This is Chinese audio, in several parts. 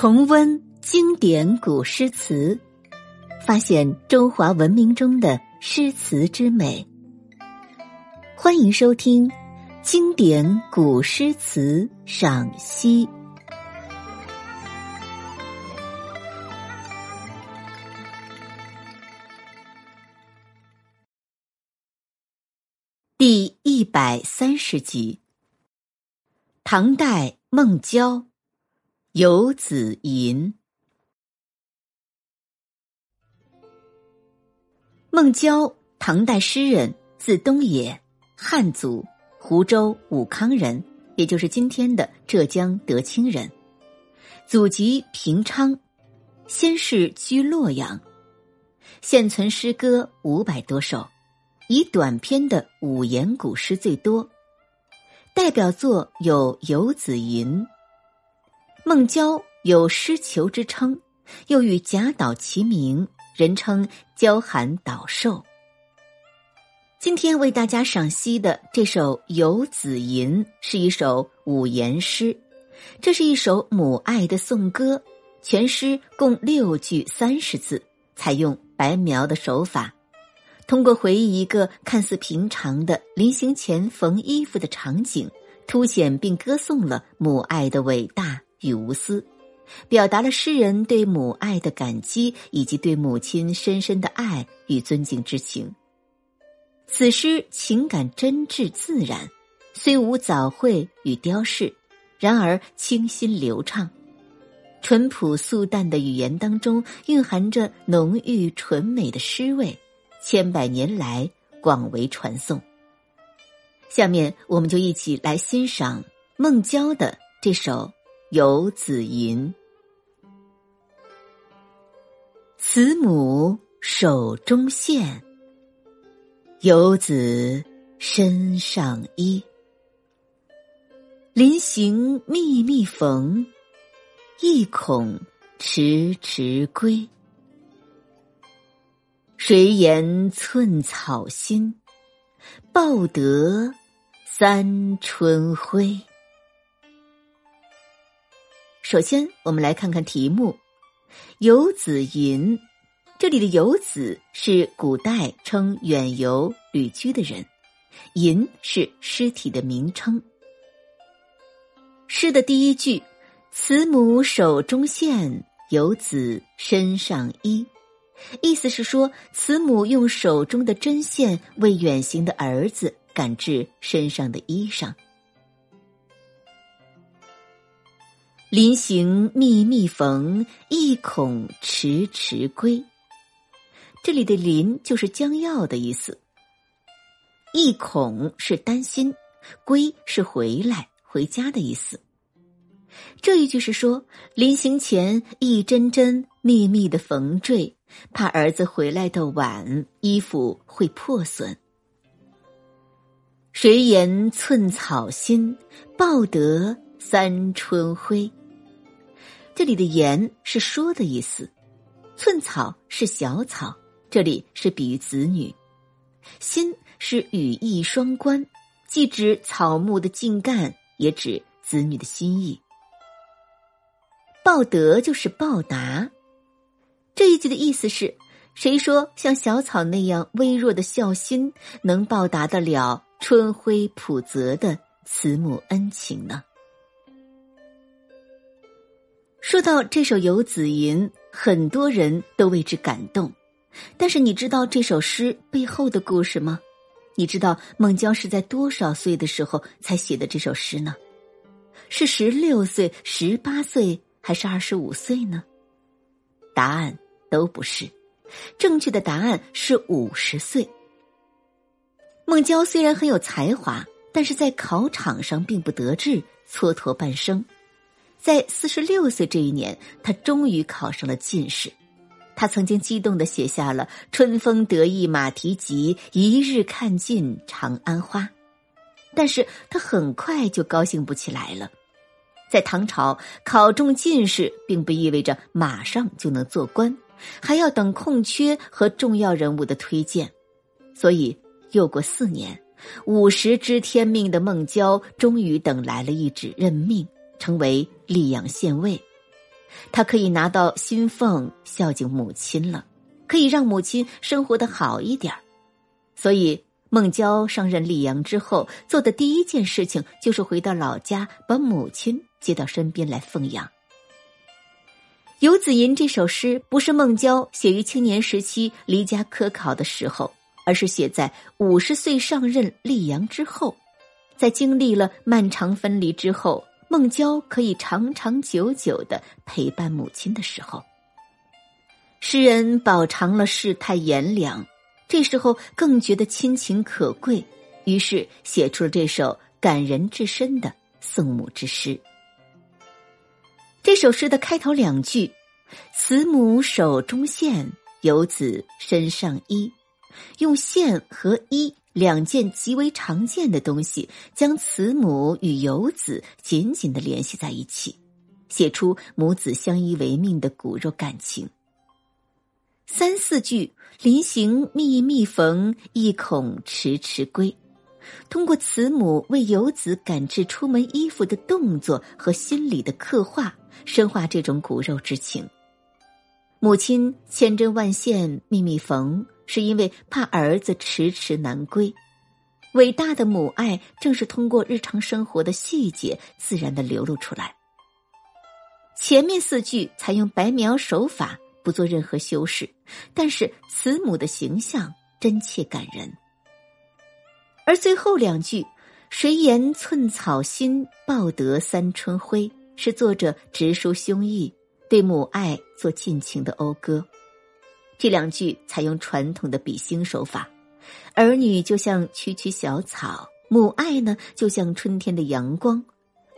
重温经典古诗词，发现中华文明中的诗词之美。欢迎收听《经典古诗词赏析》第一百三十集。唐代孟郊。游子吟。孟郊，唐代诗人，字东野，汉族，湖州武康人，也就是今天的浙江德清人。祖籍平昌，先世居洛阳。现存诗歌五百多首，以短篇的五言古诗最多。代表作有《游子吟》。孟郊有诗囚之称，又与贾岛齐名，人称“郊寒岛寿”。今天为大家赏析的这首《游子吟》是一首五言诗，这是一首母爱的颂歌。全诗共六句三十字，采用白描的手法，通过回忆一个看似平常的临行前缝衣服的场景，凸显并歌颂了母爱的伟大。与无私，表达了诗人对母爱的感激，以及对母亲深深的爱与尊敬之情。此诗情感真挚自然，虽无藻绘与雕饰，然而清新流畅。淳朴素淡的语言当中，蕴含着浓郁纯美的诗味，千百年来广为传颂。下面，我们就一起来欣赏孟郊的这首。游子吟，慈母手中线，游子身上衣。临行密密缝，意恐迟迟归。谁言寸草心，报得三春晖。首先，我们来看看题目，《游子吟》。这里的“游子”是古代称远游旅居的人，“吟”是诗体的名称。诗的第一句：“慈母手中线，游子身上衣”，意思是说，慈母用手中的针线为远行的儿子赶制身上的衣裳。临行密密缝，意恐迟迟归。这里的“临”就是将要的意思。意恐是担心，归是回来、回家的意思。这一句是说，临行前一针针密密的缝缀，怕儿子回来的晚，衣服会破损。谁言寸草心，报得三春晖。这里的“言”是说的意思，“寸草”是小草，这里是比喻子女；“心”是语义双关，既指草木的茎干，也指子女的心意。报德就是报答，这一句的意思是：谁说像小草那样微弱的孝心能报答得了春晖普泽的慈母恩情呢？说到这首《游子吟》，很多人都为之感动。但是你知道这首诗背后的故事吗？你知道孟郊是在多少岁的时候才写的这首诗呢？是十六岁、十八岁，还是二十五岁呢？答案都不是，正确的答案是五十岁。孟郊虽然很有才华，但是在考场上并不得志，蹉跎半生。在四十六岁这一年，他终于考上了进士。他曾经激动的写下了“春风得意马蹄疾，一日看尽长安花”。但是他很快就高兴不起来了。在唐朝，考中进士并不意味着马上就能做官，还要等空缺和重要人物的推荐。所以又过四年，五十知天命的孟郊终于等来了一纸任命。成为溧阳县尉，他可以拿到薪俸孝敬母亲了，可以让母亲生活的好一点所以，孟郊上任溧阳之后，做的第一件事情就是回到老家，把母亲接到身边来奉养。《游子吟》这首诗不是孟郊写于青年时期离家科考的时候，而是写在五十岁上任溧阳之后，在经历了漫长分离之后。孟郊可以长长久久的陪伴母亲的时候，诗人饱尝了世态炎凉，这时候更觉得亲情可贵，于是写出了这首感人至深的送母之诗。这首诗的开头两句：“慈母手中线，游子身上衣”，用线和衣。两件极为常见的东西，将慈母与游子紧紧的联系在一起，写出母子相依为命的骨肉感情。三四句“临行密密缝，意恐迟迟归”，通过慈母为游子赶制出门衣服的动作和心理的刻画，深化这种骨肉之情。母亲千针万线，密密缝。是因为怕儿子迟迟难归，伟大的母爱正是通过日常生活的细节自然的流露出来。前面四句采用白描手法，不做任何修饰，但是慈母的形象真切感人。而最后两句“谁言寸草心，报得三春晖”，是作者直抒胸臆，对母爱做尽情的讴歌。这两句采用传统的比兴手法，儿女就像区区小草，母爱呢就像春天的阳光，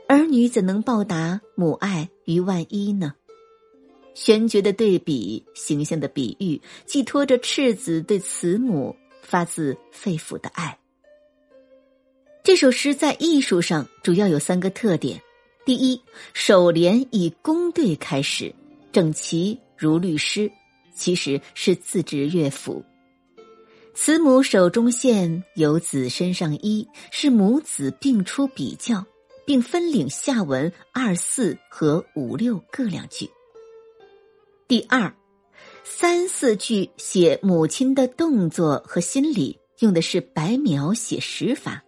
儿女怎能报答母爱于万一呢？玄绝的对比，形象的比喻，寄托着赤子对慈母发自肺腑的爱。这首诗在艺术上主要有三个特点：第一，首联以宫对开始，整齐如律诗。其实是自制乐府。慈母手中线，游子身上衣，是母子并出比较，并分领下文二四和五六各两句。第二，三四句写母亲的动作和心理，用的是白描写实法，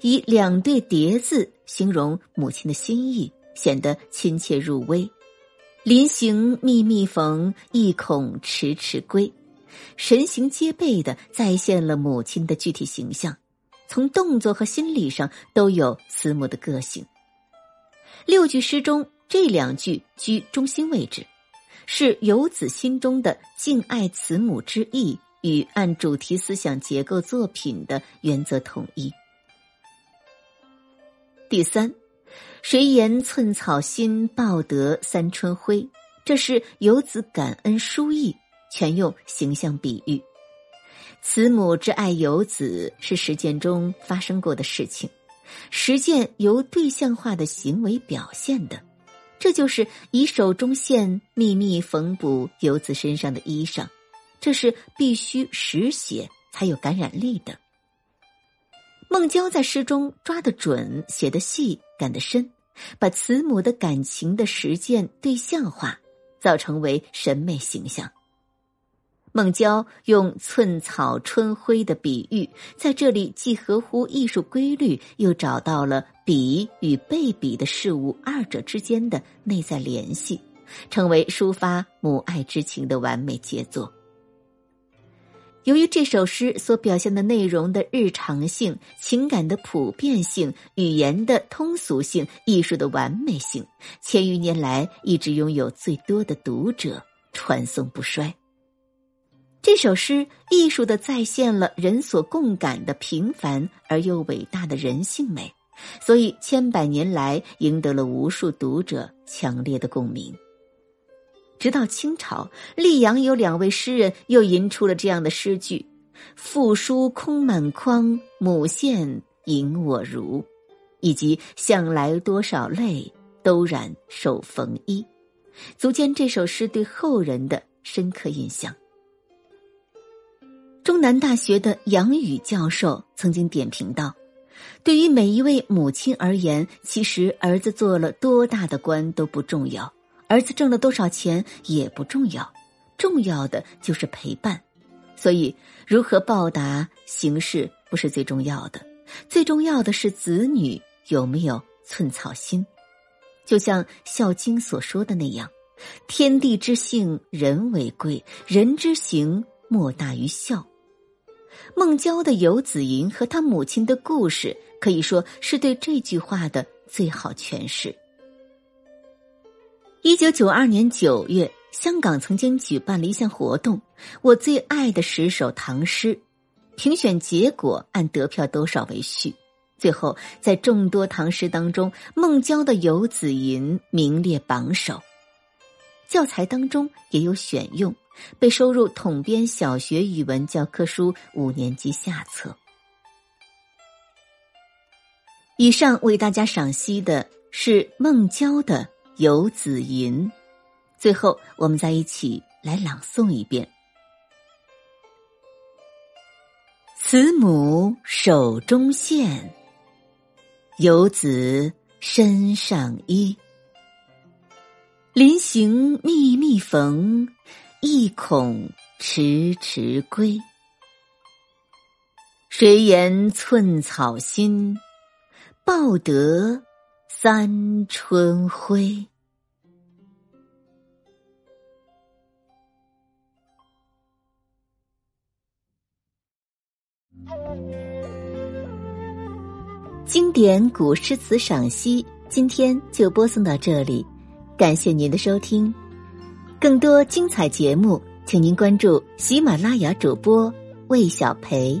以两对叠字形容母亲的心意，显得亲切入微。临行密密缝，意恐迟迟归。神形皆备的再现了母亲的具体形象，从动作和心理上都有慈母的个性。六句诗中这两句居中心位置，是游子心中的敬爱慈母之意与按主题思想结构作品的原则统一。第三。谁言寸草心，报得三春晖？这是游子感恩书意，全用形象比喻。慈母之爱游子，是实践中发生过的事情，实践由对象化的行为表现的。这就是以手中线秘密缝补游子身上的衣裳，这是必须实写才有感染力的。孟郊在诗中抓得准，写得细，感得深，把慈母的感情的实践对象化，造成为审美形象。孟郊用寸草春晖的比喻，在这里既合乎艺术规律，又找到了比与被比的事物二者之间的内在联系，成为抒发母爱之情的完美杰作。由于这首诗所表现的内容的日常性、情感的普遍性、语言的通俗性、艺术的完美性，千余年来一直拥有最多的读者，传颂不衰。这首诗艺术的再现了人所共感的平凡而又伟大的人性美，所以千百年来赢得了无数读者强烈的共鸣。直到清朝，溧阳有两位诗人又吟出了这样的诗句：“父书空满筐，母线引我如。”以及“向来多少泪，都染手缝衣”，足见这首诗对后人的深刻印象。中南大学的杨宇教授曾经点评道：“对于每一位母亲而言，其实儿子做了多大的官都不重要。”儿子挣了多少钱也不重要，重要的就是陪伴。所以，如何报答形式不是最重要的，最重要的是子女有没有寸草心。就像《孝经》所说的那样：“天地之性，人为贵；人之行，莫大于孝。”孟郊的游子吟和他母亲的故事，可以说是对这句话的最好诠释。一九九二年九月，香港曾经举办了一项活动——我最爱的十首唐诗。评选结果按得票多少为序，最后在众多唐诗当中，孟郊的游子吟名列榜首。教材当中也有选用。被收入统编小学语文教科书五年级下册。以上为大家赏析的是孟郊的《游子吟》，最后我们再一起来朗诵一遍：“慈母手中线，游子身上衣。临行密密缝。”意恐迟迟归，谁言寸草心，报得三春晖。经典古诗词赏析，今天就播送到这里，感谢您的收听。更多精彩节目，请您关注喜马拉雅主播魏小培。